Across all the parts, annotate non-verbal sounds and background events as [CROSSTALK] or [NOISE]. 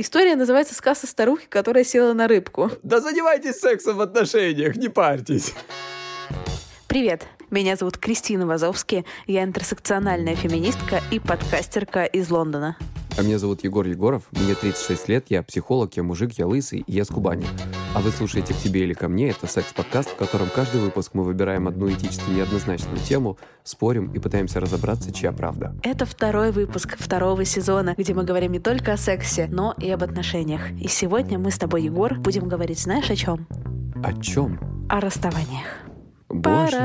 История называется «Сказ старухи, которая села на рыбку». Да занимайтесь сексом в отношениях, не парьтесь. Привет, меня зовут Кристина Вазовски, я интерсекциональная феминистка и подкастерка из Лондона. А меня зовут Егор Егоров, мне 36 лет, я психолог, я мужик, я лысый, и я с Кубани. А вы слушаете «К тебе или ко мне» — это секс-подкаст, в котором каждый выпуск мы выбираем одну этически неоднозначную тему, спорим и пытаемся разобраться, чья правда. Это второй выпуск второго сезона, где мы говорим не только о сексе, но и об отношениях. И сегодня мы с тобой, Егор, будем говорить знаешь о чем? О чем? О расставаниях. Боже.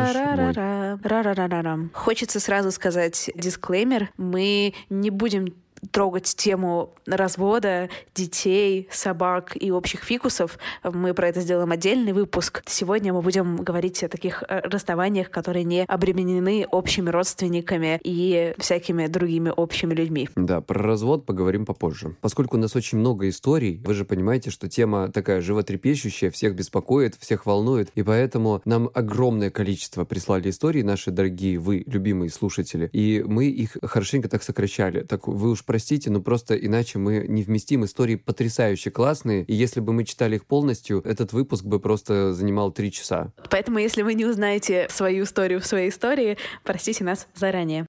Хочется сразу сказать дисклеймер. Мы не будем трогать тему развода, детей, собак и общих фикусов. Мы про это сделаем отдельный выпуск. Сегодня мы будем говорить о таких э, расставаниях, которые не обременены общими родственниками и всякими другими общими людьми. Да, про развод поговорим попозже. Поскольку у нас очень много историй, вы же понимаете, что тема такая животрепещущая, всех беспокоит, всех волнует, и поэтому нам огромное количество прислали историй, наши дорогие вы, любимые слушатели, и мы их хорошенько так сокращали. Так вы уж простите, но просто иначе мы не вместим истории потрясающе классные, и если бы мы читали их полностью, этот выпуск бы просто занимал три часа. Поэтому, если вы не узнаете свою историю в своей истории, простите нас заранее.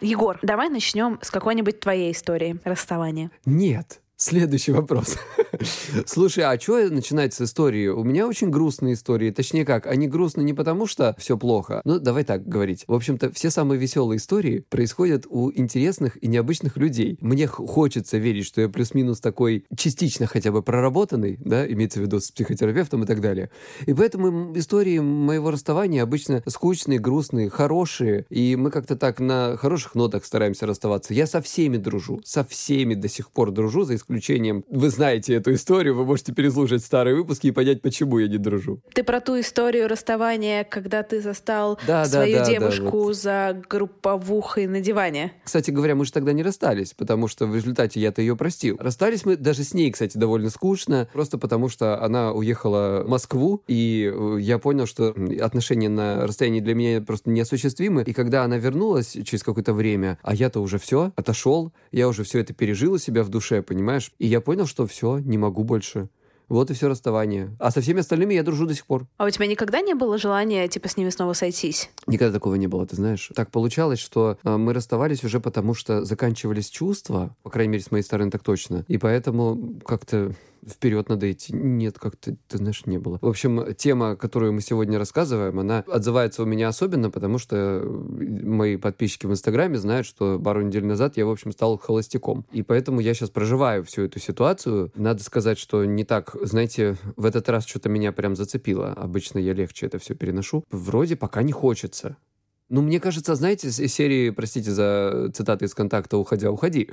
Егор, давай начнем с какой-нибудь твоей истории расставания. Нет. Следующий вопрос. [LAUGHS] Слушай, а что начинать с истории? У меня очень грустные истории. Точнее как, они грустны не потому, что все плохо. Ну, давай так говорить. В общем-то, все самые веселые истории происходят у интересных и необычных людей. Мне хочется верить, что я плюс-минус такой частично хотя бы проработанный, да, имеется в виду с психотерапевтом и так далее. И поэтому истории моего расставания обычно скучные, грустные, хорошие. И мы как-то так на хороших нотах стараемся расставаться. Я со всеми дружу. Со всеми до сих пор дружу, за исключением... Вы знаете эту историю, вы можете переслушать старые выпуски и понять, почему я не дружу. Ты про ту историю расставания, когда ты застал Да, свою да, да, девушку вот. за групповухой на диване. Кстати говоря, мы же тогда не расстались, потому что в результате я-то ее простил. Расстались мы даже с ней, кстати, довольно скучно, просто потому что она уехала в Москву, и э, я понял, что отношения на расстоянии для меня просто неосуществимы. И когда она вернулась через какое-то время, а я-то уже все, отошел, я уже все это пережил у себя в душе, понимаешь? И я понял, что все, не могу больше. Вот и все расставание. А со всеми остальными я дружу до сих пор. А у тебя никогда не было желания, типа, с ними снова сойтись? Никогда такого не было, ты знаешь. Так получалось, что э, мы расставались уже потому, что заканчивались чувства, по крайней мере, с моей стороны так точно. И поэтому как-то вперед надо идти. Нет, как-то, ты знаешь, не было. В общем, тема, которую мы сегодня рассказываем, она отзывается у меня особенно, потому что мои подписчики в Инстаграме знают, что пару недель назад я, в общем, стал холостяком. И поэтому я сейчас проживаю всю эту ситуацию. Надо сказать, что не так, знаете, в этот раз что-то меня прям зацепило. Обычно я легче это все переношу. Вроде пока не хочется. Ну, мне кажется, знаете, из серии, простите за цитаты из контакта «Уходя, уходи».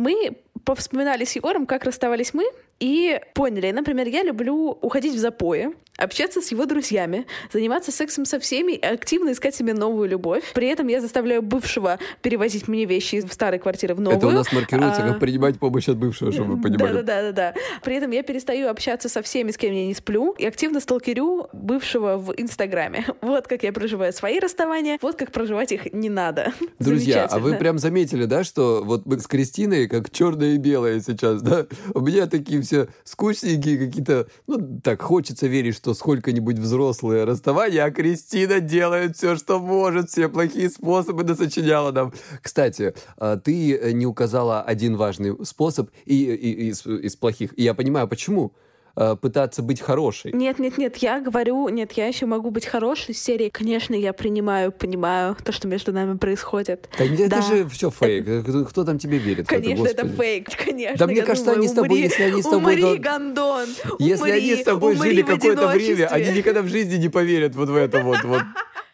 Мы повспоминали с Егором, как расставались мы, и поняли, например, я люблю уходить в запои, общаться с его друзьями, заниматься сексом со всеми, и активно искать себе новую любовь. При этом я заставляю бывшего перевозить мне вещи из старой квартиры в новую. Это у нас маркируется А, как принимать помощь от бывшего, чтобы вы понимали. Да, да, да, да, да. При этом я перестаю общаться со всеми, с кем я не сплю, и активно сталкерю бывшего в Инстаграме. [LAUGHS] Вот как я проживаю свои расставания, вот как проживать их не надо. [LAUGHS] Друзья, а вы прям заметили, да, что вот мы с Кристиной как черное и белое сейчас, да? У меня такие все скучненькие какие-то, ну, так, хочется верить, что сколько-нибудь взрослые расставания, а Кристина делает все, что может, все плохие способы насочиняла нам. Кстати, а, ты не указала один важный способ и, и, из, из плохих. И я понимаю, почему. Э, пытаться быть хорошей. Нет, нет, нет, я говорю, нет, я еще могу быть хорошей из серии. Конечно, я принимаю, понимаю то, что между нами происходит. Да, да. Это же все фейк. Это... Кто там тебе верит? Конечно, это, это фейк. Конечно. Да мне кажется, думаю, они с тобой, умри, если они с тобой... Умри, Гондон! Если умри, они с тобой жили какое-то время, они никогда в жизни не поверят вот в это вот. вот.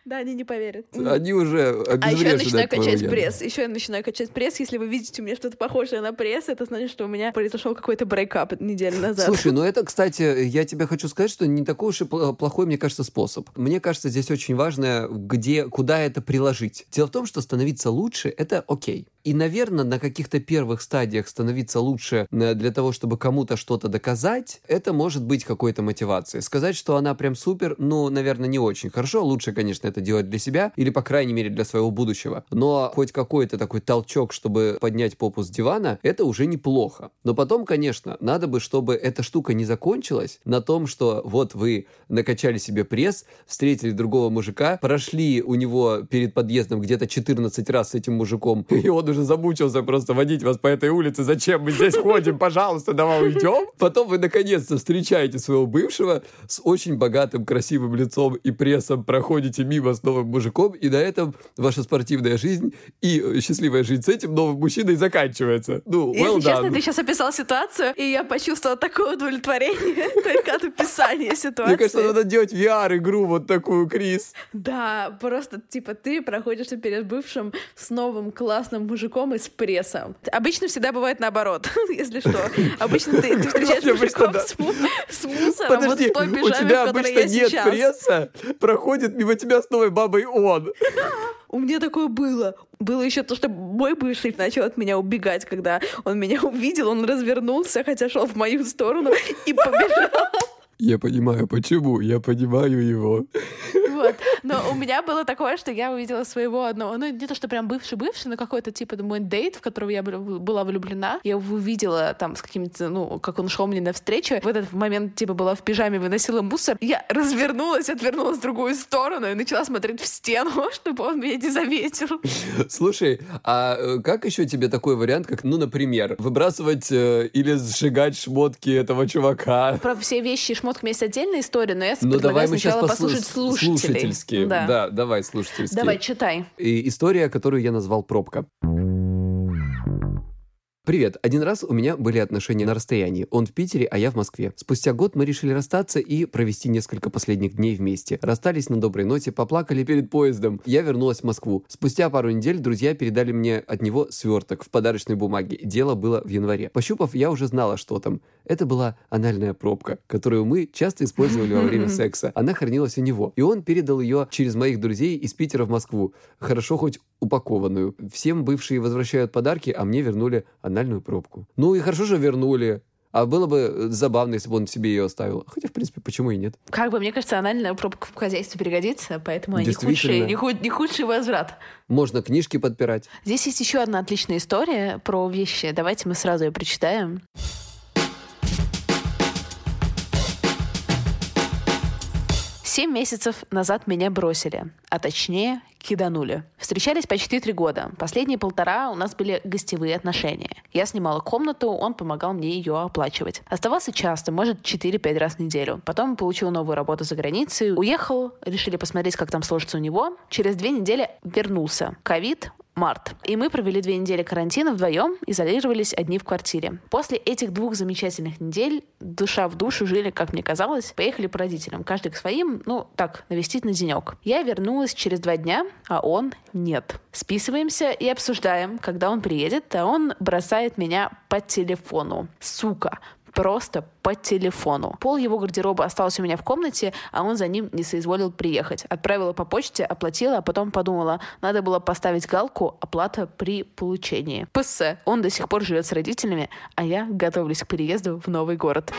Да, они не поверят. Они уже А еще я начинаю качать яда. пресс. Еще я начинаю качать пресс. Если вы видите у меня что-то похожее на пресс, это значит, что у меня произошел какой-то breakup неделю назад. Слушай, ну это, кстати, я тебе хочу сказать, что не такой уж и плохой, мне кажется, способ. Мне кажется, здесь очень важно, где, куда это приложить. Дело в том, что становиться лучше — это окей. И, наверное, на каких-то первых стадиях становиться лучше э, для того, чтобы кому-то что-то доказать, это может быть какой-то мотивацией. Сказать, что она прям супер, ну, наверное, не очень хорошо. Лучше, конечно, это делать для себя или, по крайней мере, для своего будущего. Но хоть какой-то такой толчок, чтобы поднять попу с дивана, это уже неплохо. Но потом, конечно, надо бы, чтобы эта штука не закончилась на том, что вот вы накачали себе пресс, встретили другого мужика, прошли у него перед подъездом где-то 14 раз с этим мужиком, [LAUGHS] и он уже замучился просто водить вас по этой улице. Зачем мы здесь ходим? Пожалуйста, давай уйдем. Потом вы наконец-то встречаете своего бывшего с очень богатым, красивым лицом и прессом, проходите мимо с новым мужиком, и на этом ваша спортивная жизнь и счастливая жизнь с этим новым мужчиной заканчивается. Ну, well Если done. честно, ты сейчас описал ситуацию, и я почувствовала такое удовлетворение [LAUGHS] только от описания ситуации. Мне кажется, надо делать VR-игру вот такую, Крис. Да, просто, типа, ты проходишь перед бывшим с новым классным мужиком из пресса. Обычно всегда бывает наоборот, [LAUGHS] если что. Обычно ты, ты встречаешь мужиков с, с мусором Подожди, вот в той у тебя обычно нет сейчас. пресса, проходит мимо тебя с новой бабой он. [LAUGHS] У меня такое было. Было еще то, что мой бывший начал от меня убегать, когда он меня увидел, он развернулся, хотя шел в мою сторону и побежал. Я понимаю, почему, я понимаю его. Вот. Но у меня было такое, что я увидела своего одного, ну, не то, что прям бывший-бывший, но какой-то, типа, мой дейт, в которого я была влюблена. Я его увидела там с какими-то, ну, как он шел мне навстречу. В этот момент, типа, была в пижаме, выносила мусор. Я развернулась, отвернулась в другую сторону и начала смотреть в стену, [LAUGHS] чтобы он меня не заметил. Слушай, а э, как еще тебе такой вариант, как, ну, например, выбрасывать э, или сжигать шмотки этого чувака? Про все вещи и шмотками есть отдельная история, но я ну, предлагаю давай сначала послушать слушателей. Слушательские. Да. да, давай слушательские. Давай, читай. И история, которую я назвал «Пробка». Привет. Один раз у меня были отношения на расстоянии. Он в Питере, а я в Москве. Спустя год мы решили расстаться и провести несколько последних дней вместе. Расстались на доброй ноте, поплакали перед поездом. Я вернулась в Москву. Спустя пару недель друзья передали мне от него сверток в подарочной бумаге. Дело было в январе. Пощупав, я уже знала, что там. Это была анальная пробка, которую мы часто использовали во время [LAUGHS] секса. Она хранилась у него. И он передал ее через моих друзей из Питера в Москву. Хорошо хоть упакованную. Всем бывшие возвращают подарки, а мне вернули анальную пробку. Ну и хорошо же вернули. А было бы забавно, если бы он себе ее оставил. Хотя, в принципе, почему и нет. Как бы, мне кажется, анальная пробка в хозяйстве пригодится, поэтому не худший, не, худ, не худший возврат. Можно книжки подпирать. Здесь есть еще одна отличная история про вещи. Давайте мы сразу ее прочитаем. Семь месяцев назад меня бросили, а точнее киданули. Встречались почти три года. Последние полтора у нас были гостевые отношения. Я снимала комнату, он помогал мне ее оплачивать. Оставался часто, может, 4-5 раз в неделю. Потом получил новую работу за границей, уехал, решили посмотреть, как там сложится у него. Через две недели вернулся. Ковид, март. И мы провели две недели карантина вдвоем, изолировались одни в квартире. После этих двух замечательных недель душа в душу жили, как мне казалось, поехали по родителям, каждый к своим, ну, так, навестить на денек. Я вернулась через два дня, а он нет. Списываемся и обсуждаем, когда он приедет, а он бросает меня по телефону. Сука, просто по телефону. Пол его гардероба остался у меня в комнате, а он за ним не соизволил приехать. Отправила по почте, оплатила, а потом подумала, надо было поставить галку «Оплата при получении». ПС. Он до сих пор живет с родителями, а я готовлюсь к переезду в новый город.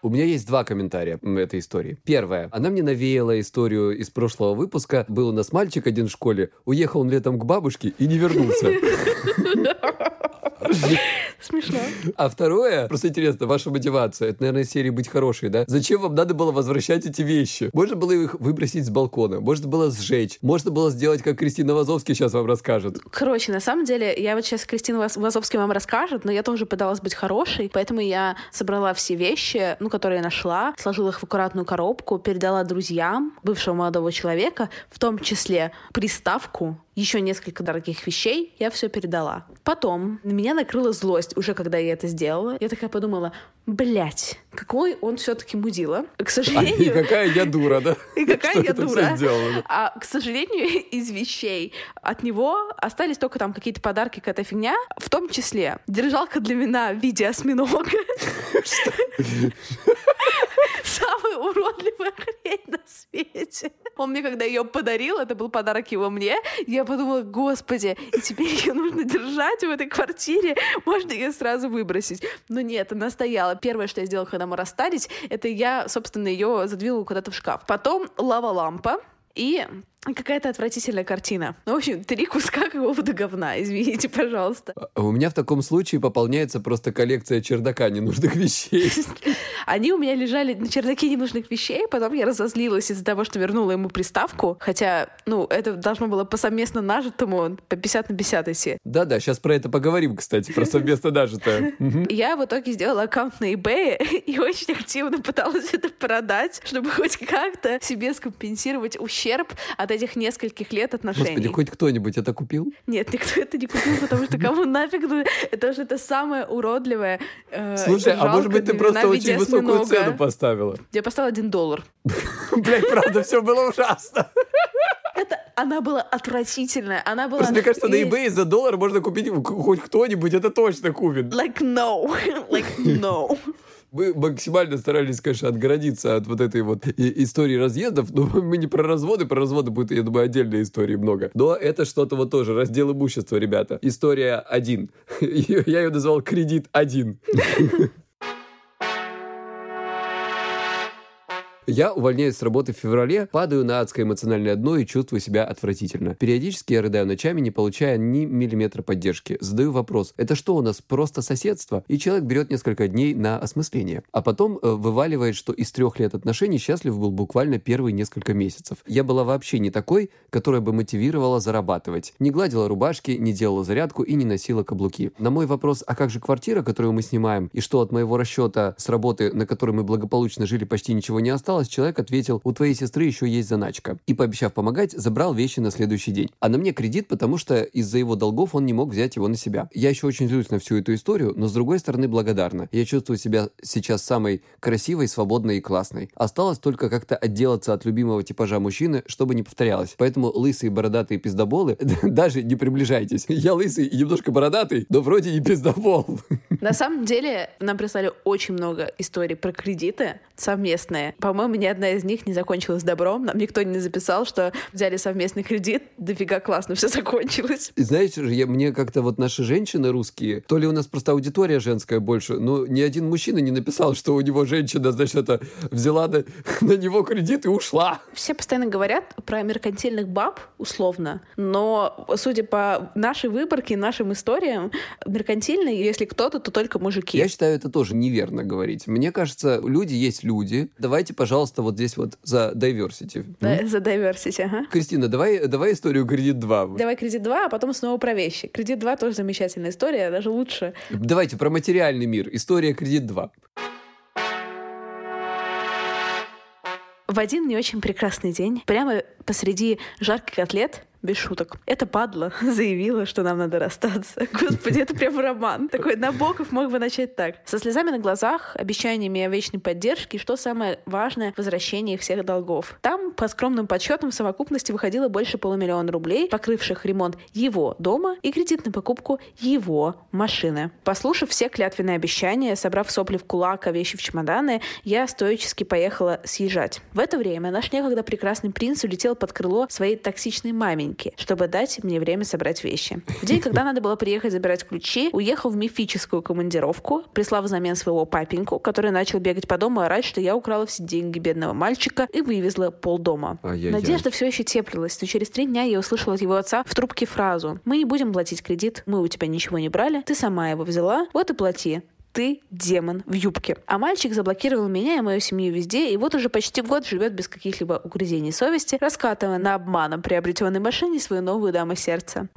У меня есть два комментария этой истории. Первое. Она мне навеяла историю из прошлого выпуска. Был у нас мальчик один в школе, уехал он летом к бабушке и не вернулся. [LAUGHS] [LAUGHS] Смешно. А второе, просто интересно, ваша мотивация, это, наверное, серии «Быть хорошей», да? Зачем вам надо было возвращать эти вещи? Можно было их выбросить с балкона, можно было сжечь, можно было сделать, как Кристина Вазовский сейчас вам расскажет. Короче, на самом деле, я вот сейчас Кристина Вазовский вам расскажет, но я тоже пыталась быть хорошей, поэтому я собрала все вещи, ну, которые я нашла, сложила их в аккуратную коробку, передала друзьям бывшего молодого человека, в том числе приставку еще несколько дорогих вещей, я все передала. Потом на меня накрыла злость, уже когда я это сделала. Я такая подумала, блять, какой он все-таки мудила. К сожалению... А, и какая я дура, да? [LAUGHS] И какая я дура. А, к сожалению, [LAUGHS] из вещей от него остались только там какие-то подарки, какая-то фигня, в том числе держалка для вина в виде осьминога. [LAUGHS] Самая уродливая хрень на свете. Он мне, когда ее подарил, это был подарок его мне, я подумала, господи, и теперь ее нужно держать в этой квартире, [LAUGHS] можно ее сразу выбросить. Но нет, она стояла. Первое, что я сделала, когда мы расстались, это я, собственно, ее задвинула куда-то в шкаф. Потом лава-лампа, и Какая-то отвратительная картина. Ну, в общем, три куска какого-то говна, извините, пожалуйста. А у меня в таком случае пополняется просто коллекция чердака ненужных вещей. [LAUGHS] Они у меня лежали на чердаке ненужных вещей, потом я разозлилась из-за того, что вернула ему приставку, хотя, ну, это должно было по совместно нажитому по 50 на 50 идти. Да-да, сейчас про это поговорим, кстати, про совместно нажитое. [LAUGHS] Я в итоге сделала аккаунт на eBay [LAUGHS] и очень активно пыталась это продать, чтобы хоть как-то себе скомпенсировать ущерб от этих нескольких лет отношений. Господи, хоть кто-нибудь это купил? Нет, никто это не купил, потому что кому нафиг, ну, это же это самое уродливое. Э, Слушай, а может быть ты просто очень высокую цену поставила? Я поставила один доллар. [LAUGHS] Блять, правда, все было ужасно. Это, она была отвратительная. Она была... Просто, мне кажется, на eBay за доллар можно купить хоть кто-нибудь, это точно купит. Like no. [LAUGHS] Like no. Мы максимально старались, конечно, отгородиться от вот этой вот истории разъездов, но [LAUGHS] мы не про разводы, про разводы будет, я думаю, отдельной истории много. Но это что-то вот тоже, раздел имущества, ребята. История один. [LAUGHS] Я ее назвал «Кредит один». [LAUGHS] Я увольняюсь с работы в феврале, падаю на адское эмоциональное дно и чувствую себя отвратительно. Периодически я рыдаю ночами, не получая ни миллиметра поддержки. Задаю вопрос, это что у нас, просто соседство? И человек берет несколько дней на осмысление. А потом э, вываливает, что из трех лет отношений счастлив был буквально первые несколько месяцев. Я была вообще не такой, которая бы мотивировала зарабатывать. Не гладила рубашки, не делала зарядку и не носила каблуки. На мой вопрос, а как же квартира, которую мы снимаем, и что от моего расчета с работы, на которой мы благополучно жили, почти ничего не осталось, осталось, человек ответил, у твоей сестры еще есть заначка. И, пообещав помогать, забрал вещи на следующий день. А на мне кредит, потому что из-за его долгов он не мог взять его на себя. Я еще очень злюсь на всю эту историю, но с другой стороны благодарна. Я чувствую себя сейчас самой красивой, свободной и классной. Осталось только как-то отделаться от любимого типажа мужчины, чтобы не повторялось. Поэтому лысые бородатые пиздоболы [LAUGHS] даже не приближайтесь. Я лысый и немножко бородатый, но вроде не пиздобол. На самом деле нам прислали очень много историй про кредиты совместные. По-моему, по-моему, ни одна из них не закончилась добром. Нам никто не записал, что взяли совместный кредит, дофига классно все закончилось. И знаете, я, мне как-то вот наши женщины русские, то ли у нас просто аудитория женская больше, но ни один мужчина не написал, что у него женщина, значит, это взяла на, [LAUGHS] на него кредит и ушла. Все постоянно говорят про меркантильных баб, условно, но, судя по нашей выборке, нашим историям, меркантильные, если кто-то, то только мужики. Я считаю, это тоже неверно говорить. Мне кажется, люди есть люди. Давайте, пожалуйста, пожалуйста, вот здесь вот за diversity. Да, за diversity, ага. Кристина, давай, давай историю «Кредит 2». Давай «Кредит 2», а потом снова про вещи. «Кредит 2» тоже замечательная история, даже лучше. Давайте про материальный мир. История «Кредит 2». В один не очень прекрасный день, прямо посреди жарких котлет, без шуток. Эта падла [LAUGHS] заявила, что нам надо расстаться. [LAUGHS] Господи, это прям роман. Такой Набоков мог бы начать так. Со слезами на глазах, обещаниями о вечной поддержке, что самое важное, возвращение всех долгов. Там, по скромным подсчетам, в совокупности выходило больше полумиллиона рублей, покрывших ремонт его дома и кредит на покупку его машины. Послушав все клятвенные обещания, собрав сопли в кулак, а вещи в чемоданы, я стоически поехала съезжать. В это время наш некогда прекрасный принц улетел под крыло своей токсичной маменьки, маленький, чтобы дать мне время собрать вещи. В день, когда надо было приехать забирать ключи, уехал в мифическую командировку, прислав взамен своего папеньку, который начал бегать по дому и орать, что я украла все деньги бедного мальчика и вывезла полдома. Ай-яй-яй. Надежда все еще теплилась, но через три дня я услышала от его отца в трубке фразу «Мы не будем платить кредит, мы у тебя ничего не брали, ты сама его взяла, вот и плати» ты демон в юбке. А мальчик заблокировал меня и мою семью везде, и вот уже почти год живет без каких-либо угрызений совести, раскатывая на обманом приобретенной машине свою новую даму сердца.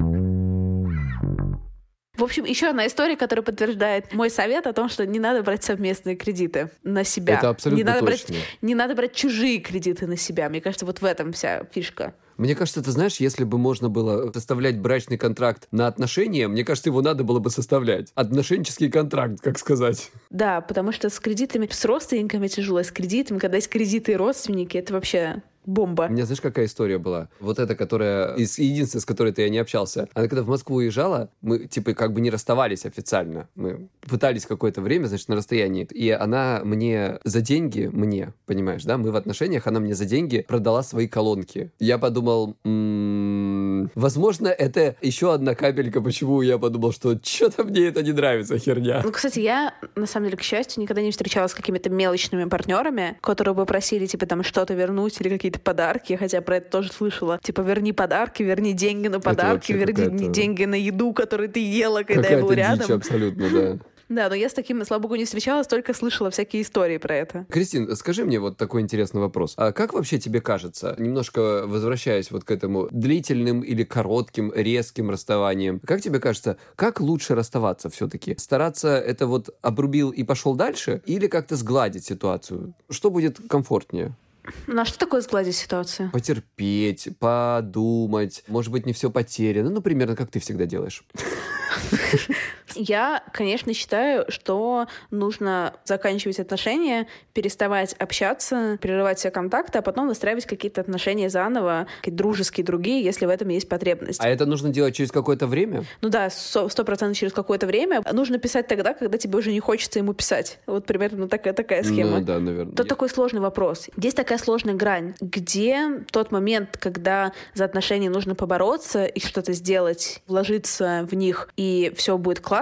В общем, еще одна история, которая подтверждает мой совет о том, что не надо брать совместные кредиты на себя. Это абсолютно не надо точно. брать, не надо брать чужие кредиты на себя. Мне кажется, вот в этом вся фишка. Мне кажется, ты знаешь, если бы можно было составлять брачный контракт на отношения, мне кажется, его надо было бы составлять. Отношенческий контракт, как сказать. Да, потому что с кредитами, с родственниками тяжело, с кредитами, когда есть кредиты и родственники, это вообще бомба. У меня знаешь, какая история была? Вот эта, которая... Из, единственная, с которой-то я не общался. Она когда в Москву уезжала, мы, типа, как бы не расставались официально. Мы пытались какое-то время, значит, на расстоянии. И она мне за деньги, мне, понимаешь, да? Мы в отношениях, она мне за деньги продала свои колонки. Я подумал, м-м, возможно, это еще одна капелька, почему я подумал, что что-то мне это не нравится, херня. Ну, кстати, я, на самом деле, к счастью, никогда не встречалась с какими-то мелочными партнерами, которые бы просили, типа, там, что-то вернуть или какие-то подарки, хотя про это тоже слышала. Типа, верни подарки, верни деньги на подарки, верни деньги на еду, которую ты ела, когда я был Какая-то рядом. абсолютно, да. Да, но я с таким, слава богу, не встречалась, только слышала всякие истории про это. Кристин, скажи мне вот такой интересный вопрос. А как вообще тебе кажется, немножко возвращаясь вот к этому длительным или коротким, резким расставаниям, как тебе кажется, как лучше расставаться все-таки? Стараться это вот обрубил и пошел дальше или как-то сгладить ситуацию? Что будет комфортнее? Ну, а что такое сгладить ситуацию? Потерпеть, подумать, может быть, не все потеряно, ну, примерно как ты всегда делаешь. [LAUGHS] Я, конечно, считаю, что нужно заканчивать отношения, переставать общаться, прерывать все контакты, а потом выстраивать какие-то отношения заново, какие-то дружеские другие, если в этом есть потребность. А это нужно делать через какое-то время? Ну да, сто сто процентов через какое-то время. Нужно писать тогда, когда тебе уже не хочется ему писать. Вот примерно такая, такая схема. Ну, да, наверное. Тут такой сложный вопрос. Здесь такая сложная грань. Где тот момент, когда за отношения нужно побороться и что-то сделать, вложиться в них, и все будет классно,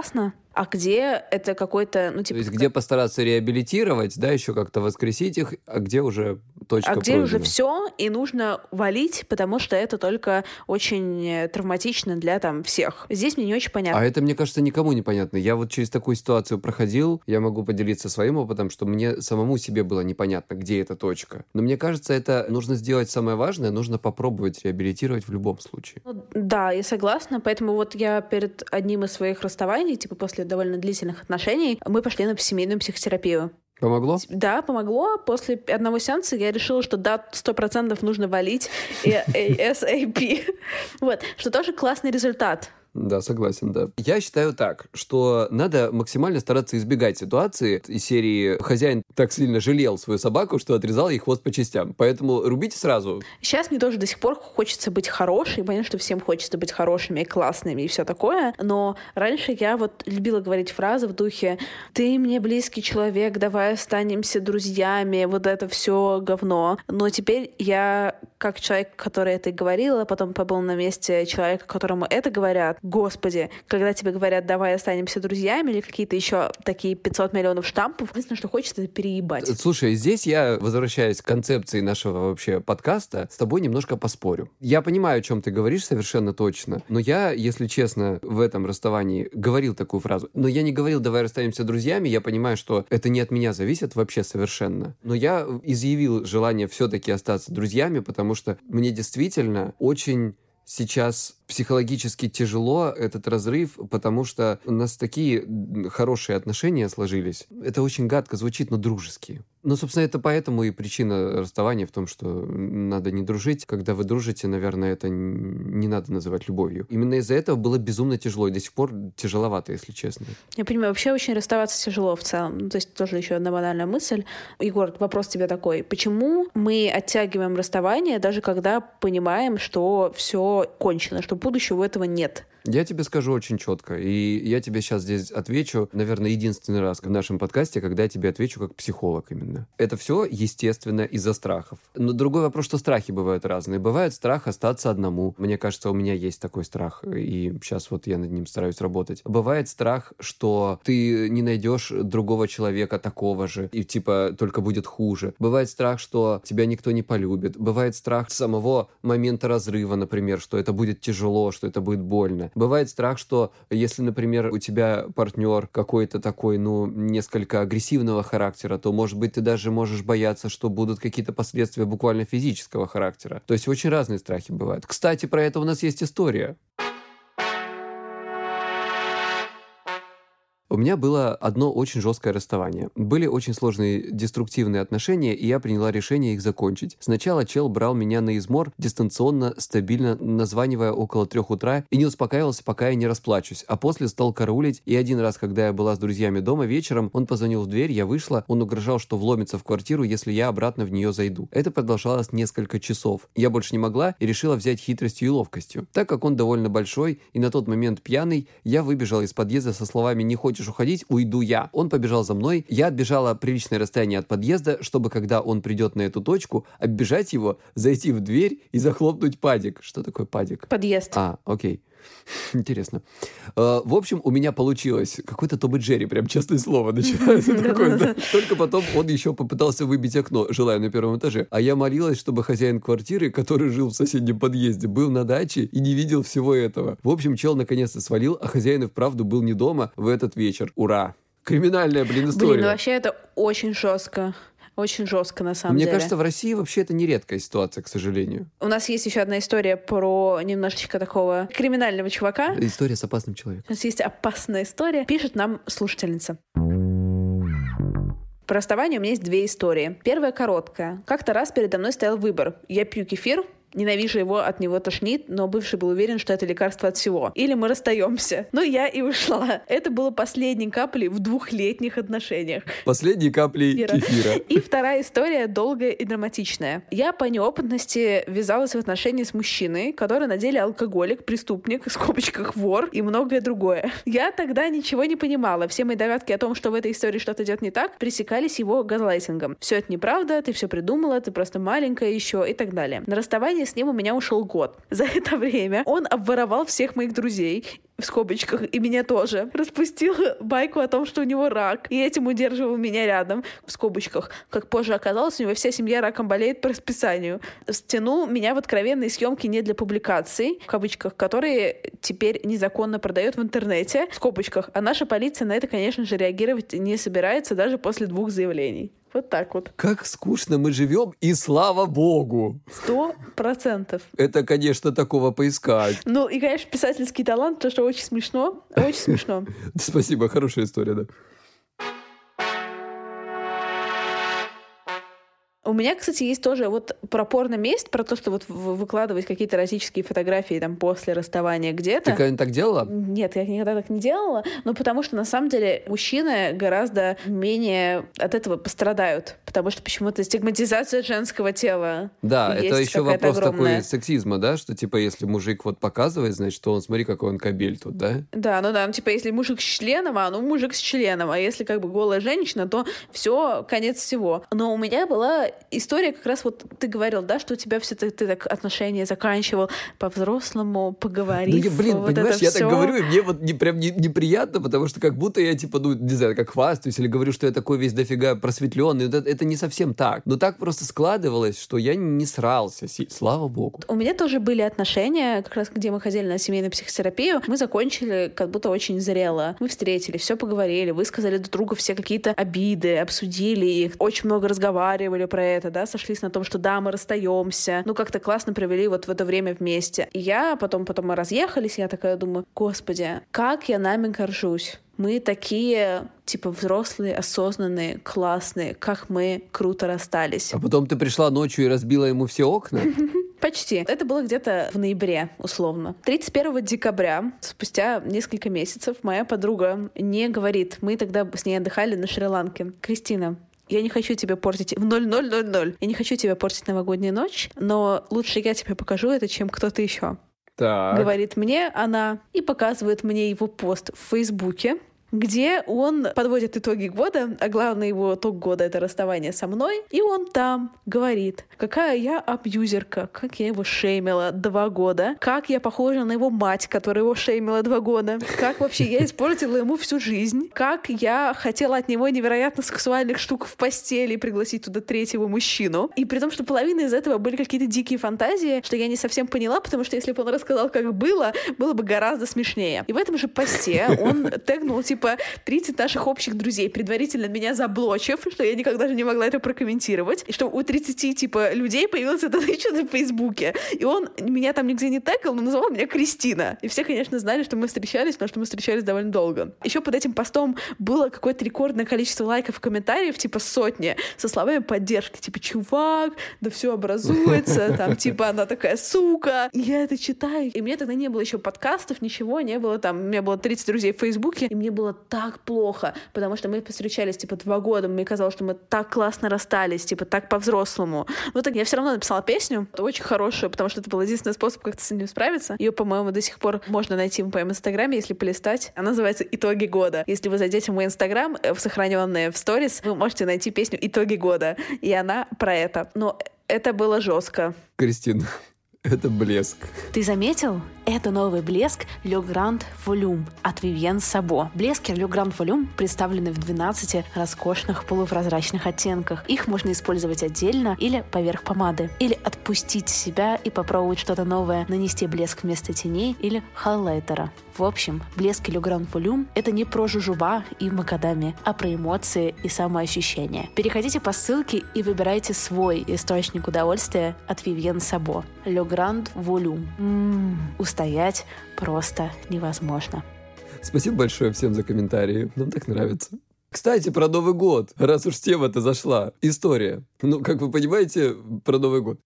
а где это какой-то, ну, То типа... есть где постараться реабилитировать, да, еще как-то воскресить их, а где уже точка а где уже пройдена? все, и нужно валить, потому что это только очень э, травматично для там всех. Здесь мне не очень понятно. А это, мне кажется, никому не понятно. Я вот через такую ситуацию проходил, я могу поделиться своим опытом, что мне самому себе было непонятно, где эта точка. Но мне кажется, это нужно сделать самое важное, нужно попробовать реабилитировать в любом случае. Ну, да, я согласна. Поэтому вот я перед одним из своих расставаний, типа после довольно длительных отношений, мы пошли на семейную психотерапию. Помогло? Да, помогло. После одного сеанса я решила, что да, сто процентов нужно валить ASAP. [LAUGHS] [LAUGHS] Вот, что тоже классный результат. Да, согласен, да. Я считаю так, что надо максимально стараться избегать ситуации из серии «Хозяин так сильно жалел свою собаку, что отрезал ей хвост по частям». Поэтому рубите сразу. Сейчас мне тоже до сих пор хочется быть хорошей. Понятно, что всем хочется быть хорошими и классными и все такое. Но раньше я вот любила говорить фразы в духе «Ты мне близкий человек, давай останемся друзьями», вот это все говно. Но теперь я, как человек, который это говорила, потом побыл на месте человека, которому это говорят, господи, когда тебе говорят «давай останемся друзьями» или какие-то еще такие 500 миллионов штампов, единственное, что хочется, это переебать. Слушай, здесь я, возвращаясь к концепции нашего вообще подкаста, с тобой немножко поспорю. Я понимаю, о чем ты говоришь совершенно точно, но я, если честно, в этом расставании говорил такую фразу. Но я не говорил «давай расстанемся друзьями», я понимаю, что это не от меня зависит вообще совершенно. Но я изъявил желание все-таки остаться друзьями, потому что мне действительно очень сейчас психологически тяжело этот разрыв, потому что у нас такие хорошие отношения сложились. Это очень гадко звучит, но дружеские. Ну, собственно, это поэтому и причина расставания в том, что надо не дружить. Когда вы дружите, наверное, это не надо называть любовью. Именно из-за этого было безумно тяжело, и до сих пор тяжеловато, если честно. Я понимаю, вообще очень расставаться тяжело в целом. Ну, то есть тоже еще одна банальная мысль. Егор, вопрос тебе такой. Почему мы оттягиваем расставание, даже когда понимаем, что все кончено, что будущего у этого нет? Я тебе скажу очень четко, и я тебе сейчас здесь отвечу, наверное, единственный раз в нашем подкасте, когда я тебе отвечу как психолог именно. Это все, естественно, из-за страхов. Но другой вопрос, что страхи бывают разные. Бывает страх остаться одному. Мне кажется, у меня есть такой страх, и сейчас вот я над ним стараюсь работать. Бывает страх, что ты не найдешь другого человека такого же, и типа только будет хуже. Бывает страх, что тебя никто не полюбит. Бывает страх самого момента разрыва, например, что это будет тяжело, что это будет больно. Бывает страх, что если, например, у тебя партнер какой-то такой, ну, несколько агрессивного характера, то, может быть, ты даже можешь бояться, что будут какие-то последствия буквально физического характера. То есть очень разные страхи бывают. Кстати, про это у нас есть история. У меня было одно очень жесткое расставание. Были очень сложные деструктивные отношения, и я приняла решение их закончить. Сначала чел брал меня на измор, дистанционно, стабильно, названивая около трех утра, и не успокаивался, пока я не расплачусь. А после стал караулить, и один раз, когда я была с друзьями дома вечером, он позвонил в дверь, я вышла, он угрожал, что вломится в квартиру, если я обратно в нее зайду. Это продолжалось несколько часов. Я больше не могла и решила взять хитростью и ловкостью. Так как он довольно большой и на тот момент пьяный, я выбежала из подъезда со словами «не хочешь хочешь уходить, уйду я. Он побежал за мной, я отбежала приличное расстояние от подъезда, чтобы, когда он придет на эту точку, оббежать его, зайти в дверь и захлопнуть падик. Что такое падик? Подъезд. А, окей. [LAUGHS] Интересно. Э, в общем, у меня получилось. Какой-то Том и Джерри, прям честное слово, [LAUGHS] начинается такое. Только потом он еще попытался выбить окно, желая на первом этаже. А я молилась, чтобы хозяин квартиры, который жил в соседнем подъезде, был на даче и не видел всего этого. В общем, чел наконец-то свалил, а хозяин и вправду был не дома в этот вечер. Ура! Криминальная, блин, история. Блин, ну вообще это очень жестко. Очень жестко, на самом Мне деле. Мне кажется, в России вообще это не редкая ситуация, к сожалению. У нас есть еще одна история про немножечко такого криминального чувака. История с опасным человеком. У нас есть опасная история. Пишет нам слушательница. Про расставание у меня есть две истории. Первая короткая. Как-то раз передо мной стоял выбор. Я пью кефир Ненавижу его, от него тошнит, но бывший был уверен, что это лекарство от всего. Или мы расстаемся. [LAUGHS] Ну, я и ушла. Это было последней каплей в двухлетних отношениях. Последней каплей кефира. кефира. [LAUGHS] И вторая история долгая и драматичная. Я по неопытности ввязалась в отношения с мужчиной, который на деле алкоголик, преступник, в скобочках вор и многое другое. Я тогда ничего не понимала. Все мои догадки о том, что в этой истории что-то идет не так, пресекались его газлайтингом. Все это неправда, ты все придумала, ты просто маленькая еще и так далее. На расставание расставания с ним у меня ушел год. [LAUGHS] За это время он обворовал всех моих друзей в скобочках, и меня тоже. Распустил байку о том, что у него рак, и этим удерживал меня рядом, в скобочках. Как позже оказалось, у него вся семья раком болеет по расписанию. Стянул меня в откровенные съемки не для публикаций, в кавычках, которые теперь незаконно продает в интернете, в скобочках. А наша полиция на это, конечно же, реагировать не собирается даже после двух заявлений. Вот так вот. Как скучно мы живем, и слава богу! Сто процентов. Это, конечно, такого поискать. Ну, и, конечно, писательский талант, то, что очень смешно. Очень смешно. [LAUGHS] Спасибо, хорошая история, да. У меня, кстати, есть тоже вот про порно-месть, про то, что вот выкладывать какие-то эротические фотографии там после расставания где-то. Ты когда-нибудь так делала? Нет, я никогда так не делала, но потому что на самом деле мужчины гораздо менее от этого пострадают, потому что почему-то стигматизация женского тела. Да, это еще вопрос огромная. такой сексизма, да, что типа если мужик вот показывает, значит, то он смотри, какой он кабель тут, да? Да, ну да, ну типа если мужик с членом, а ну мужик с членом, а если как бы голая женщина, то все, конец всего. Но у меня была история как раз вот ты говорил, да, что у тебя все ты, ты так отношения заканчивал по-взрослому, поговорить. Ну, блин, вот понимаешь, я все. так говорю, и мне вот не, прям не, неприятно, потому что как будто я, типа, ну, не знаю, как хвастаюсь или говорю, что я такой весь дофига просветленный. Это, это не совсем так. Но так просто складывалось, что я не срался, слава богу. У меня тоже были отношения, как раз где мы ходили на семейную психотерапию, мы закончили как будто очень зрело. Мы встретились, все поговорили, высказали друг другу все какие-то обиды, обсудили их, очень много разговаривали про это, да, сошлись на том, что да, мы расстаемся, ну как-то классно провели вот в это время вместе. И я потом, потом мы разъехались, я такая думаю, господи, как я нами горжусь. Мы такие, типа, взрослые, осознанные, классные, как мы круто расстались. А потом ты пришла ночью и разбила ему все окна? [LAUGHS] Почти. Это было где-то в ноябре, условно. 31 декабря, спустя несколько месяцев, моя подруга не говорит. Мы тогда с ней отдыхали на Шри-Ланке. Кристина, я не хочу тебе портить в 0000. Я не хочу тебе портить новогоднюю ночь, но лучше я тебе покажу это, чем кто-то еще. Так. Говорит мне она и показывает мне его пост в Фейсбуке где он подводит итоги года, а главный его итог года — это расставание со мной, и он там говорит, какая я абьюзерка, как я его шеймила два года, как я похожа на его мать, которая его шеймила два года, как вообще я испортила ему всю жизнь, как я хотела от него невероятно сексуальных штук в постели и пригласить туда третьего мужчину. И при том, что половина из этого были какие-то дикие фантазии, что я не совсем поняла, потому что если бы он рассказал, как было, было бы гораздо смешнее. И в этом же посте он [LAUGHS] тегнул, типа, типа 30 наших общих друзей, предварительно меня заблочив, что я никогда же не могла это прокомментировать, и что у 30 типа людей появилось это [LAUGHS] что-то в Фейсбуке. И он меня там нигде не тегал, но называл меня Кристина. И все, конечно, знали, что мы встречались, потому что мы встречались довольно долго. Еще под этим постом было какое-то рекордное количество лайков и комментариев, типа сотни, со словами поддержки, типа, чувак, да все образуется, [LAUGHS] там, типа, она такая сука. И я это читаю. И мне тогда не было еще подкастов, ничего, не было там, у меня было 30 друзей в Фейсбуке, и мне было было так плохо, потому что мы встречались, типа, два года, мне казалось, что мы так классно расстались, типа, так по-взрослому. Но так я все равно написала песню, очень хорошую, потому что это был единственный способ как-то с ним справиться. Ее, по-моему, до сих пор можно найти в моем инстаграме, если полистать. Она называется «Итоги года». Если вы зайдете в мой инстаграм, э, в сохраненные в сторис, вы можете найти песню «Итоги года». И она про это. Но это было жестко. Кристина, [LAUGHS] это блеск. Ты заметил? Это новый блеск Le Grand Volume от Vivienne Sabo. Блески Le Grand Volume представлены в 12 роскошных полупрозрачных оттенках. Их можно использовать отдельно или поверх помады. Или отпустить себя и попробовать что-то новое, нанести блеск вместо теней или хайлайтера. В общем, блески Le Grand Volume — это не про жужуба и макадами, а про эмоции и самоощущение. Переходите по ссылке и выбирайте свой источник удовольствия от Vivienne Sabo. Le Grand Volume. М-м, устоять просто невозможно. Спасибо большое всем за комментарии. Нам так нравится. Кстати, про Новый год, раз уж тема-то зашла. История. Ну, как вы понимаете, про Новый год.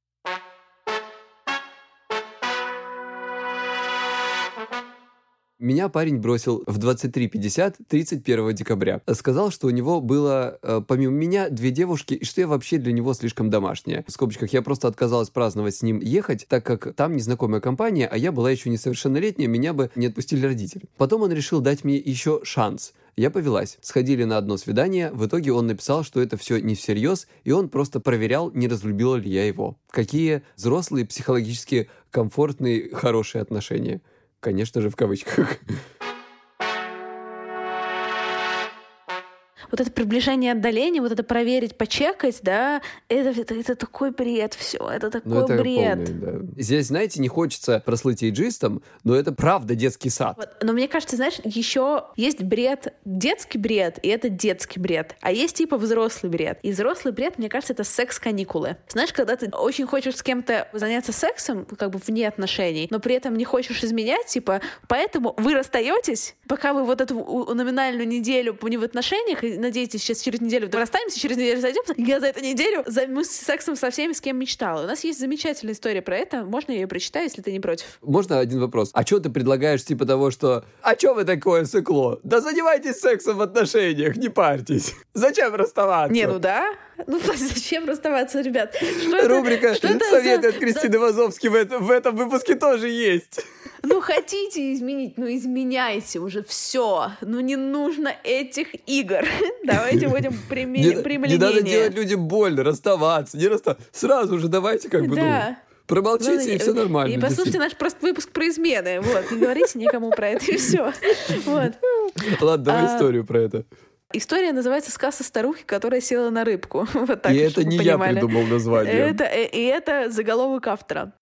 Меня парень бросил в 23.50 31 декабря. Сказал, что у него было, э, помимо меня, две девушки, и что я вообще для него слишком домашняя. В скобочках, я просто отказалась праздновать с ним ехать, так как там незнакомая компания, а я была еще несовершеннолетняя, меня бы не отпустили родители. Потом он решил дать мне еще шанс. Я повелась. Сходили на одно свидание. В итоге он написал, что это все не всерьез, и он просто проверял, не разлюбила ли я его. Какие взрослые, психологически комфортные, хорошие отношения. Конечно же, в кавычках. Вот это приближение отдаления, вот это проверить, почекать, да, это, это, это такой бред, все, это такой ну, это бред. Полный, да. Здесь, знаете, не хочется прослыть эйджистом, но это правда детский сад. Вот. Но мне кажется, знаешь, еще есть бред, детский бред, и это детский бред, а есть типа взрослый бред. И взрослый бред, мне кажется, это секс-каникулы. Знаешь, когда ты очень хочешь с кем-то заняться сексом, как бы вне отношений, но при этом не хочешь изменять, типа, поэтому вы расстаетесь, пока вы вот эту номинальную неделю не в отношениях, надеетесь, сейчас через неделю расстанемся, через неделю зайдемся. Я за эту неделю займусь сексом со всеми, с кем мечтала. У нас есть замечательная история про это. Можно я ее прочитаю, если ты не против? Можно один вопрос? А что ты предлагаешь типа того, что «А что вы такое сыкло? Да занимайтесь сексом в отношениях, не парьтесь. [LAUGHS] Зачем расставаться?» Не, ну да. Ну [LAUGHS] зачем расставаться, ребят? Что Рубрика это, что «Советы это за... от Кристины Вазовски» в, это, в этом выпуске тоже есть. [LAUGHS] Ну, хотите изменить, ну, изменяйте уже все. Ну, не нужно этих игр. Давайте будем прямолинейнее. [LAUGHS] Не, надо делать людям больно, расставаться, не расставаться. Сразу же давайте как бы, ну, Промолчите, Главное, и все нормально. И послушайте наш просто выпуск про измены. Вот, не говорите никому про это, и все. Вот. [LAUGHS] Ладно, давай а, историю про это. История называется «Сказка старухи, которая села на рыбку». [LAUGHS] Вот так, и это не я придумал название. Это, э, и это заголовок автора.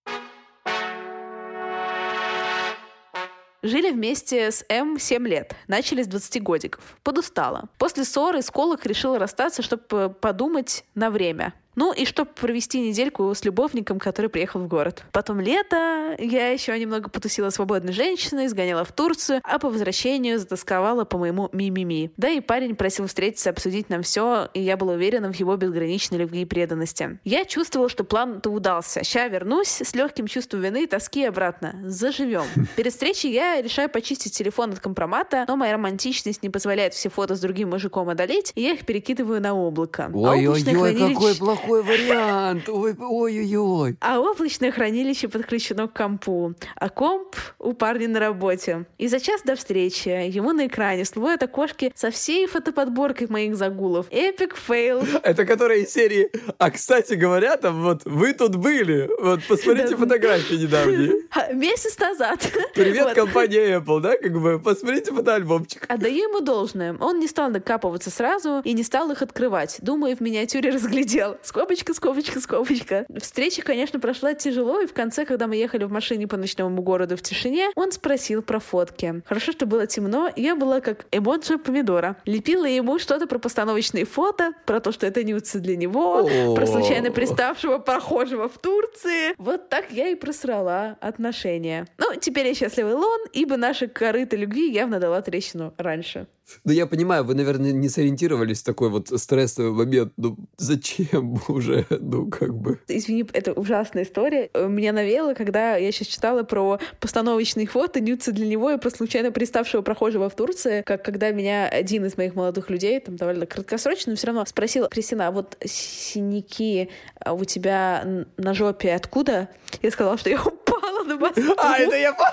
Жили вместе с М 7 лет. Начали с 20 годиков. Подустала. После ссоры с колок решила расстаться, чтобы подумать на время. Ну и чтобы провести недельку с любовником, который приехал в город. Потом лето, я еще немного потусила свободной женщиной, сгоняла в Турцию, а по возвращению затасковала по моему мимими. Да и парень просил встретиться, обсудить нам все, и я была уверена в его безграничной любви и преданности. Я чувствовала, что план-то удался. Ща вернусь с легким чувством вины и тоски обратно. Заживем. Перед встречей я решаю почистить телефон от компромата, но моя романтичность не позволяет все фото с другим мужиком одолеть, и я их перекидываю на облако. Ой-ой-ой, а хранилищ... какой плохой плохой вариант. Ой-ой-ой. А облачное хранилище подключено к компу. А комп у парня на работе. И за час до встречи ему на экране всплывают окошки со всей фотоподборкой моих загулов. Epic fail. Это которая из серии «А, кстати говоря, там вот вы тут были. Вот посмотрите фотографии недавние». [LAUGHS] Месяц назад. Привет, компания Apple, да? Как бы посмотрите фотоальбомчик. Отдаю ему должное. Он не стал накапываться сразу и не стал их открывать. Думаю, в миниатюре разглядел. Скобочка, скобочка, скобочка. Встреча, конечно, прошла тяжело, и в конце, когда мы ехали в машине по ночному городу в тишине, он спросил про фотки. Хорошо, что было темно, я была как эмоджи помидора. Лепила ему что-то про постановочные фото, про то, что это нюцы для него, про случайно приставшего прохожего в Турции. Вот так я и просрала отношения. Ну, теперь я счастливый Лон, ибо наша корыта любви явно дала трещину раньше. Ну, я понимаю, вы, наверное, не сориентировались в такой вот стрессовый момент. Ну, зачем [LAUGHS] уже? Ну, как бы... Извини, это ужасная история. Меня навело, когда я сейчас читала про постановочные фото, нюцы для него и про случайно приставшего прохожего в Турции, как когда меня один из моих молодых людей, там довольно краткосрочно, но все равно спросил, Кристина, а вот синяки а у тебя на жопе откуда? Я сказала, что я [LAUGHS] упала на мосту. А, это я помню.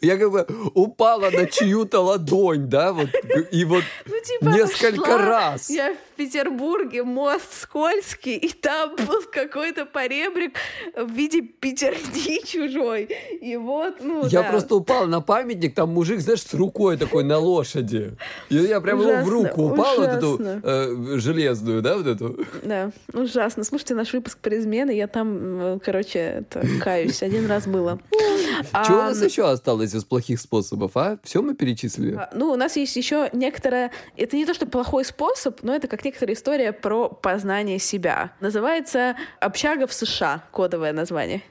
Я как бы упала на чью-то ладонь, да, вот, и вот ну, типа, несколько шла, раз. Я Петербурге, мост скользкий, и там [LAUGHS] был какой-то поребрик в виде пятерни чужой. И вот, ну, Я да. просто упала на памятник, там мужик, знаешь, с рукой такой на лошади. И я прям ужасно, в руку упала, вот эту э, железную, да, вот эту. Да, ужасно. Слушайте наш выпуск про измены, я там, короче, это, каюсь, один раз было. [LAUGHS] Чего у нас еще осталось из плохих способов, а? Все мы перечислили? А, ну, у нас есть еще некоторое... Это не то, что плохой способ, но это как некоторая история про познание себя. Называется «Общага в США», кодовое название.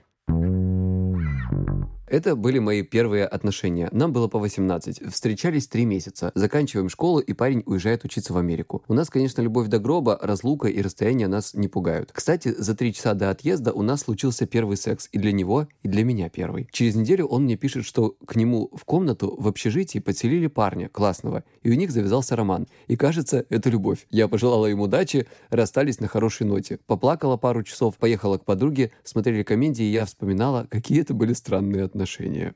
Это были мои первые отношения. Нам было по 18. Встречались три месяца. Заканчиваем школу, и парень уезжает учиться в Америку. У нас, конечно, любовь до гроба, разлука и расстояние нас не пугают. Кстати, за три часа до отъезда у нас случился первый секс. И для него, и для меня первый. Через неделю он мне пишет, что к нему в комнату в общежитии подселили парня, классного. И у них завязался роман. И кажется, это любовь. Я пожелала ему удачи, расстались на хорошей ноте. Поплакала пару часов, поехала к подруге, смотрели комедии, и я вспоминала, какие это были странные отношения отношения.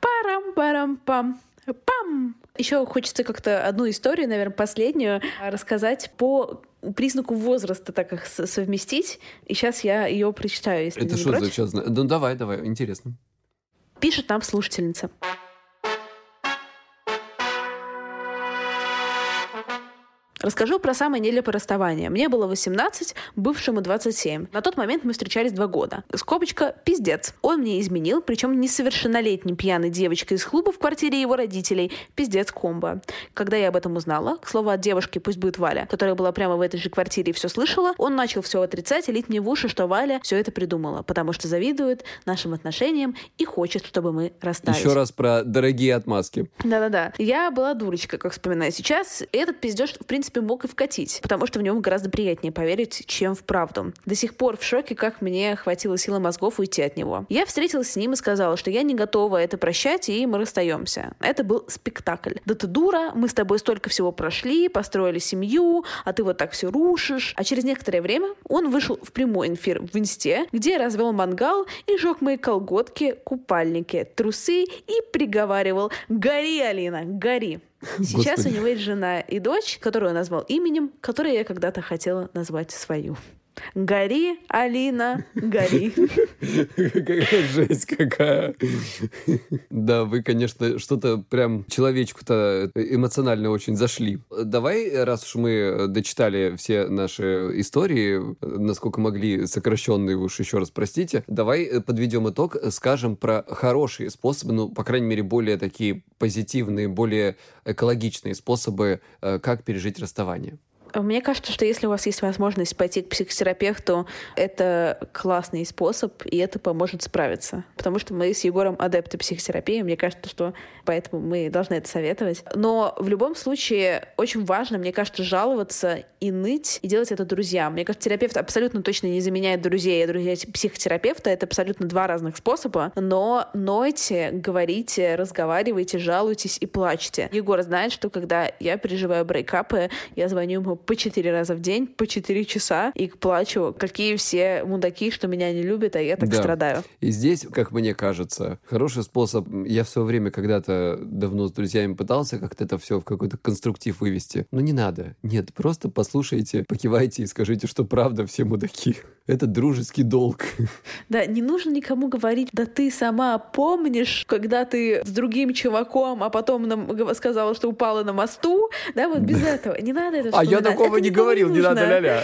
Парам-парам-пам. Пам! Еще хочется как-то одну историю, наверное, последнюю, рассказать по признаку возраста, так как совместить. И сейчас я ее прочитаю, если Это что за сейчас? Ну давай, давай, интересно. Пишет нам слушательница. Расскажу про самое нелепое расставание. Мне было 18, бывшему 27. На тот момент мы встречались два года. Скобочка – пиздец. Он мне изменил, причем несовершеннолетней пьяной девочкой из клуба в квартире его родителей. Пиздец комбо. Когда я об этом узнала, к слову, от девушки, пусть будет Валя, которая была прямо в этой же квартире и все слышала, он начал все отрицать и лить мне в уши, что Валя все это придумала, потому что завидует нашим отношениям и хочет, чтобы мы расстались. Еще раз про дорогие отмазки. Да-да-да. Я была дурочка, как вспоминаю сейчас. Этот пиздеж, в принципе, принципе, мог и вкатить, потому что в нем гораздо приятнее поверить, чем в правду. До сих пор в шоке, как мне хватило силы мозгов уйти от него. Я встретилась с ним и сказала, что я не готова это прощать, и мы расстаемся. Это был спектакль. Да ты дура, мы с тобой столько всего прошли, построили семью, а ты вот так все рушишь. А через некоторое время он вышел в прямой эфир в инсте, где развел мангал и жег мои колготки, купальники, трусы и приговаривал «Гори, Алина, гори!» Сейчас Господи. у него есть жена и дочь, которую он назвал именем, которое я когда-то хотела назвать свою. Гори, Алина, гори. Какая жесть какая. Да, вы, конечно, что-то прям человечку-то эмоционально очень зашли. Давай, раз уж мы дочитали все наши истории, насколько могли, сокращенные, вы уж еще раз простите, давай подведем итог, скажем про хорошие способы, ну, по крайней мере, более такие позитивные, более экологичные способы, э, как пережить расставание. Мне кажется, что если у вас есть возможность пойти к психотерапевту, это классный способ, и это поможет справиться. Потому что мы с Егором адепты психотерапии, мне кажется, что поэтому мы должны это советовать. Но в любом случае очень важно, мне кажется, жаловаться и ныть, и делать это друзьям. Мне кажется, терапевт абсолютно точно не заменяет друзей, а друзья психотерапевта — это абсолютно два разных способа, но нойте, говорите, разговаривайте, жалуйтесь и плачьте. Егор знает, что когда я переживаю брейкапы, я звоню ему по четыре раза в день, по четыре часа, и плачу, какие все мудаки, что меня не любят, а я так да. страдаю. И здесь, как мне кажется, хороший способ, я в свое время когда-то давно с друзьями пытался как-то это все в какой-то конструктив вывести. Но не надо. Нет, просто послушайте, покивайте и скажите, что правда все мудаки. [LAUGHS] Это дружеский долг. [LAUGHS] Да, не нужно никому говорить, да ты сама помнишь, когда ты с другим чуваком, а потом нам сказала, что упала на мосту, да, вот без этого. Не надо это А я такого не говорил, не надо ля-ля.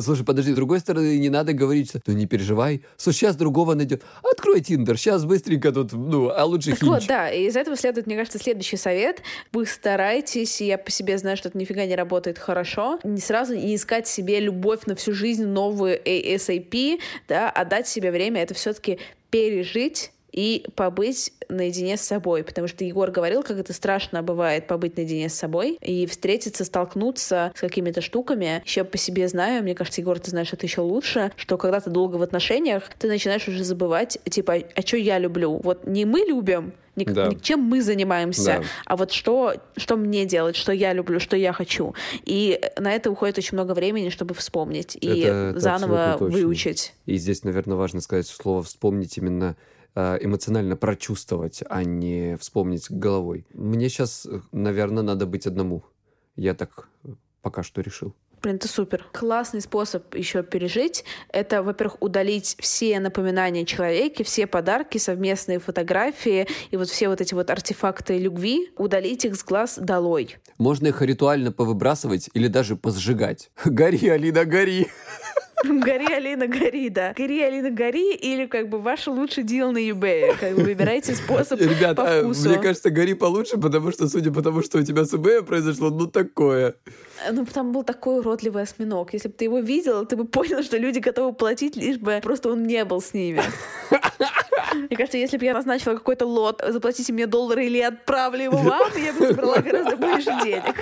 Слушай, подожди, с другой стороны, не надо говорить, что ну не переживай, слушай, сейчас другого найдет. Открой Тиндер, сейчас быстренько тут, ну, а лучше так хинч. вот, да, и из этого следует, мне кажется, следующий совет. Вы старайтесь, я по себе знаю, что это нифига не работает хорошо, не сразу не искать себе любовь на всю жизнь, новую ASAP, да, а дать себе время это все-таки пережить и побыть наедине с собой, потому что Егор говорил, как это страшно бывает побыть наедине с собой и встретиться, столкнуться с какими-то штуками. Еще по себе знаю, мне кажется, Егор, ты знаешь это еще лучше, что когда ты долго в отношениях, ты начинаешь уже забывать, типа, а что я люблю? Вот не мы любим, не, да. не чем мы занимаемся, да. а вот что, что мне делать, что я люблю, что я хочу. И на это уходит очень много времени, чтобы вспомнить и это, заново выучить. И здесь, наверное, важно сказать слово «вспомнить» именно эмоционально прочувствовать, а не вспомнить головой. Мне сейчас, наверное, надо быть одному. Я так пока что решил. Блин, это супер. Классный способ еще пережить. Это, во-первых, удалить все напоминания человеке, все подарки, совместные фотографии и вот все вот эти вот артефакты любви, удалить их с глаз долой. Можно их ритуально повыбрасывать или даже позжигать. Гори, Алина, гори! [LAUGHS] Гори, Алина, гори, да. Гори, Алина, гори, или как бы ваш лучший дел на eBay. Как бы выбирайте способ Ребят, по а, вкусу. мне кажется, гори получше, потому что, судя по тому, что у тебя с eBay произошло, ну такое. Ну, там был такой уродливый осьминог. Если бы ты его видел, ты бы понял, что люди готовы платить, лишь бы просто он не был с ними. Мне кажется, если бы я назначила какой-то лот, заплатите мне доллары или отправлю его вам, я бы забрала гораздо больше денег.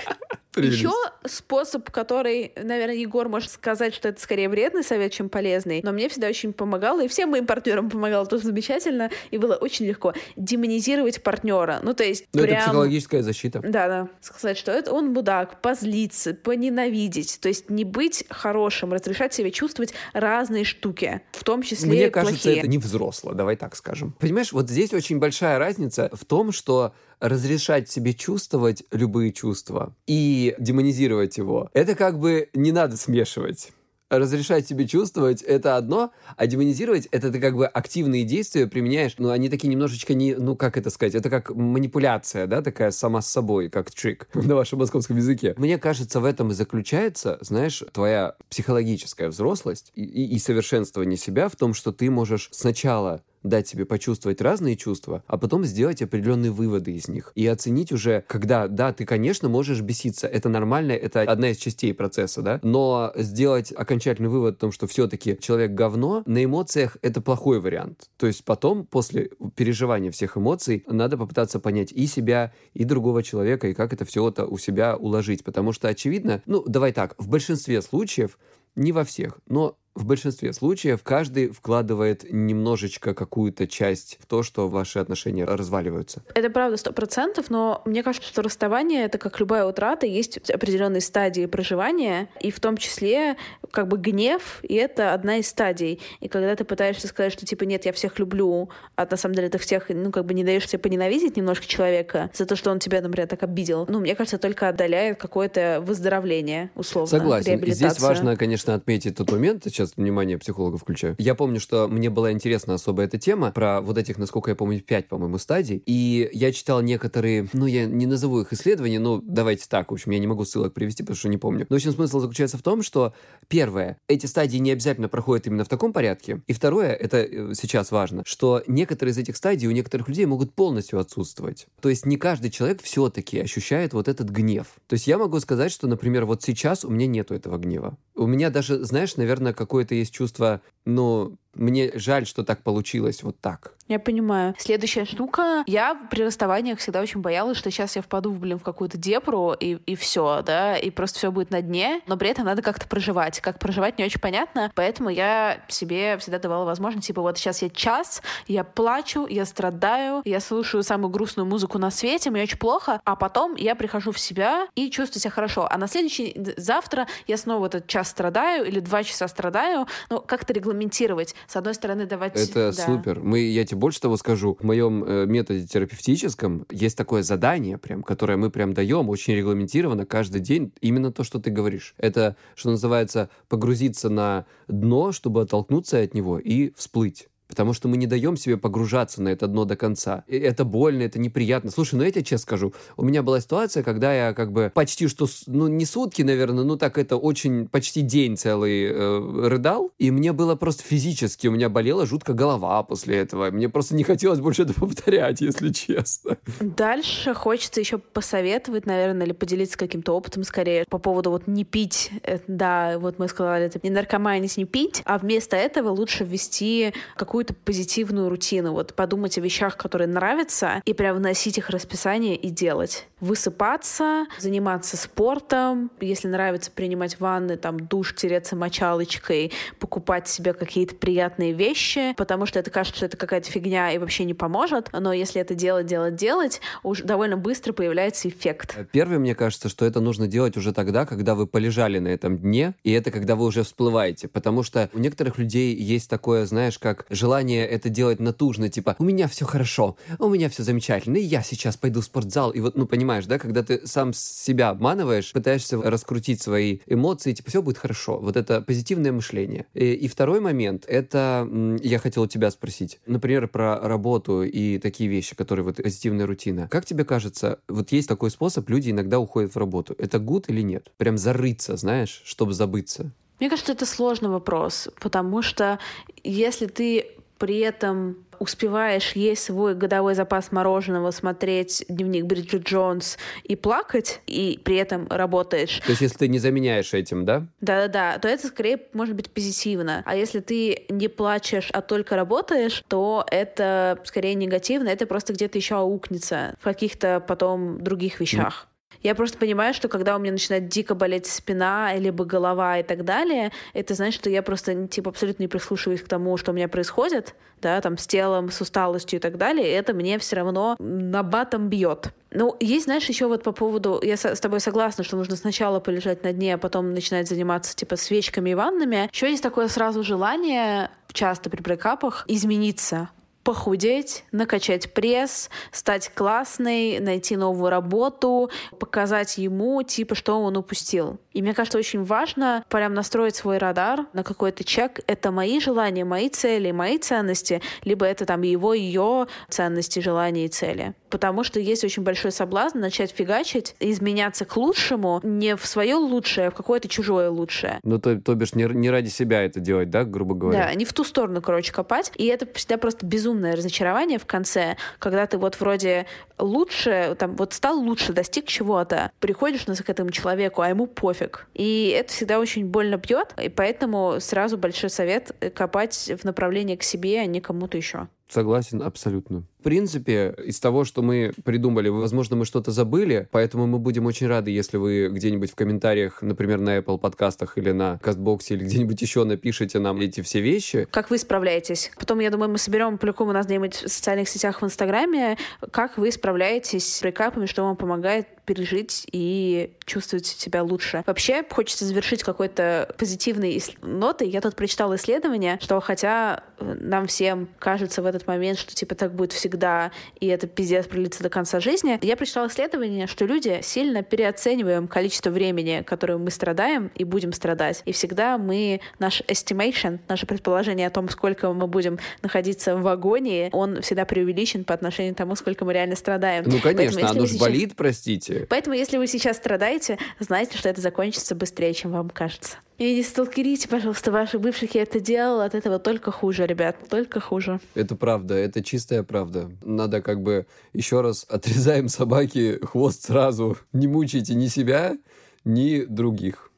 Прелесть. Еще способ, который, наверное, Егор может сказать, что это скорее вредный совет, чем полезный, но мне всегда очень помогало, и всем моим партнерам помогало тоже замечательно, и было очень легко демонизировать партнера. Ну, то есть ну, прям... это психологическая защита. Да, да. Сказать, что это он мудак, позлиться, поненавидеть. То есть не быть хорошим, разрешать себе чувствовать разные штуки, в том числе Мне кажется, плохие. это не взросло, давай так скажем. Понимаешь, вот здесь очень большая разница в том, что разрешать себе чувствовать любые чувства и демонизировать его, это как бы не надо смешивать разрешать себе чувствовать это одно, а демонизировать это ты как бы активные действия применяешь, ну они такие немножечко не, ну как это сказать, это как манипуляция, да, такая сама с собой, как трик [LAUGHS] на вашем московском языке. Мне кажется, в этом и заключается, знаешь, твоя психологическая взрослость и, и, и совершенствование себя в том, что ты можешь сначала дать себе почувствовать разные чувства, а потом сделать определенные выводы из них. И оценить уже, когда, да, ты, конечно, можешь беситься, это нормально, это одна из частей процесса, да, но сделать окончательный вывод о том, что все-таки человек говно, на эмоциях это плохой вариант. То есть потом, после переживания всех эмоций, надо попытаться понять и себя, и другого человека, и как это все это у себя уложить. Потому что, очевидно, ну, давай так, в большинстве случаев, не во всех, но в большинстве случаев каждый вкладывает немножечко какую-то часть в то, что ваши отношения разваливаются. Это правда сто процентов, но мне кажется, что расставание — это как любая утрата, есть определенные стадии проживания, и в том числе как бы гнев, и это одна из стадий. И когда ты пытаешься сказать, что типа нет, я всех люблю, а на самом деле ты всех, ну как бы не даешь себе поненавидеть немножко человека за то, что он тебя, например, так обидел, ну мне кажется, только отдаляет какое-то выздоровление, условно, Согласен. И здесь важно, конечно, отметить тот момент, сейчас сейчас внимание психолога включаю. Я помню, что мне была интересна особо эта тема про вот этих, насколько я помню, пять, по-моему, стадий. И я читал некоторые, ну, я не назову их исследования, но давайте так, в общем, я не могу ссылок привести, потому что не помню. Но, в общем, смысл заключается в том, что, первое, эти стадии не обязательно проходят именно в таком порядке. И второе, это э, сейчас важно, что некоторые из этих стадий у некоторых людей могут полностью отсутствовать. То есть не каждый человек все-таки ощущает вот этот гнев. То есть я могу сказать, что, например, вот сейчас у меня нету этого гнева. У меня даже, знаешь, наверное, какое-то есть чувство, ну, мне жаль, что так получилось вот так. Я понимаю. Следующая штука. Я при расставаниях всегда очень боялась, что сейчас я впаду, блин, в какую-то депру, и, и все, да, и просто все будет на дне, но при этом надо как-то проживать. Как проживать не очень понятно, поэтому я себе всегда давала возможность, типа, вот сейчас я час, я плачу, я страдаю, я слушаю самую грустную музыку на свете, мне очень плохо, а потом я прихожу в себя и чувствую себя хорошо. А на следующий завтра я снова этот час страдаю или два часа страдаю, ну, как-то регламентировать с одной стороны, давать... Это да. супер. Мы, я тебе больше того скажу. В моем э, методе терапевтическом есть такое задание, прям, которое мы прям даем очень регламентированно каждый день. Именно то, что ты говоришь. Это, что называется, погрузиться на дно, чтобы оттолкнуться от него и всплыть. Потому что мы не даем себе погружаться на это дно до конца. И это больно, это неприятно. Слушай, ну я тебе честно скажу, у меня была ситуация, когда я как бы почти что, ну не сутки, наверное, ну так это очень, почти день целый э, рыдал, и мне было просто физически, у меня болела жутко голова после этого. Мне просто не хотелось больше это повторять, если честно. Дальше хочется еще посоветовать, наверное, или поделиться каким-то опытом скорее по поводу вот не пить. Э, да, вот мы сказали, это не наркоманить, не пить, а вместо этого лучше ввести какую какую-то позитивную рутину, вот подумать о вещах, которые нравятся, и прям вносить их в расписание и делать. Высыпаться, заниматься спортом, если нравится принимать ванны, там душ, тереться мочалочкой, покупать себе какие-то приятные вещи, потому что это кажется, что это какая-то фигня и вообще не поможет, но если это делать, делать, делать, уже довольно быстро появляется эффект. Первый, мне кажется, что это нужно делать уже тогда, когда вы полежали на этом дне, и это когда вы уже всплываете, потому что у некоторых людей есть такое, знаешь, как желание желание это делать натужно, типа, у меня все хорошо, у меня все замечательно, и я сейчас пойду в спортзал. И вот, ну, понимаешь, да, когда ты сам себя обманываешь, пытаешься раскрутить свои эмоции, типа, все будет хорошо. Вот это позитивное мышление. И, и второй момент, это, я хотел у тебя спросить, например, про работу и такие вещи, которые вот позитивная рутина. Как тебе кажется, вот есть такой способ, люди иногда уходят в работу. Это гуд или нет? Прям зарыться, знаешь, чтобы забыться. Мне кажется, это сложный вопрос, потому что если ты при этом успеваешь есть свой годовой запас мороженого, смотреть дневник Бриджит Джонс и плакать, и при этом работаешь. То есть, если ты не заменяешь этим, да? Да-да-да, то это скорее может быть позитивно. А если ты не плачешь, а только работаешь, то это скорее негативно, это просто где-то еще аукнется в каких-то потом других вещах. Я просто понимаю, что когда у меня начинает дико болеть спина, либо голова и так далее, это значит, что я просто типа абсолютно не прислушиваюсь к тому, что у меня происходит, да, там с телом, с усталостью и так далее, и это мне все равно на батом бьет. Ну, есть, знаешь, еще вот по поводу, я с тобой согласна, что нужно сначала полежать на дне, а потом начинать заниматься типа свечками и ваннами. Еще есть такое сразу желание часто при брейкапах измениться похудеть, накачать пресс, стать классной, найти новую работу, показать ему, типа, что он упустил. И мне кажется, очень важно прям настроить свой радар на какой-то чек. Это мои желания, мои цели, мои ценности, либо это там его, ее ценности, желания и цели. Потому что есть очень большой соблазн начать фигачить, изменяться к лучшему не в свое лучшее, а в какое-то чужое лучшее. Ну, то, то бишь, не, не ради себя это делать, да, грубо говоря? Да, не в ту сторону, короче, копать. И это всегда просто безумно безумное разочарование в конце, когда ты вот вроде лучше, там, вот стал лучше, достиг чего-то, приходишь к этому человеку, а ему пофиг. И это всегда очень больно бьет, и поэтому сразу большой совет копать в направлении к себе, а не кому-то еще. Согласен абсолютно. В принципе, из того, что мы придумали, возможно, мы что-то забыли, поэтому мы будем очень рады, если вы где-нибудь в комментариях, например, на Apple подкастах или на Кастбоксе или где-нибудь еще напишите нам эти все вещи. Как вы справляетесь? Потом, я думаю, мы соберем по-любому у нас где-нибудь в социальных сетях в Инстаграме, как вы справляетесь с брейкапами, что вам помогает пережить и чувствовать себя лучше. Вообще, хочется завершить какой-то позитивной нотой. Я тут прочитала исследование, что хотя э, нам всем кажется в этом этот момент, что типа так будет всегда, и это пиздец пролится до конца жизни. Я прочитала исследование, что люди сильно переоцениваем количество времени, которое мы страдаем и будем страдать. И всегда мы, наш estimation, наше предположение о том, сколько мы будем находиться в агонии, он всегда преувеличен по отношению к тому, сколько мы реально страдаем. Ну, конечно, Поэтому, оно же сейчас... болит, простите. Поэтому, если вы сейчас страдаете, знайте, что это закончится быстрее, чем вам кажется. И не сталкерите, пожалуйста, ваших бывших. Я это делала, от этого только хуже, ребят, только хуже. Это правда, это чистая правда. Надо как бы еще раз отрезаем собаке хвост сразу. Не мучайте ни себя, ни других.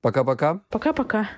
Пока-пока. Пока-пока.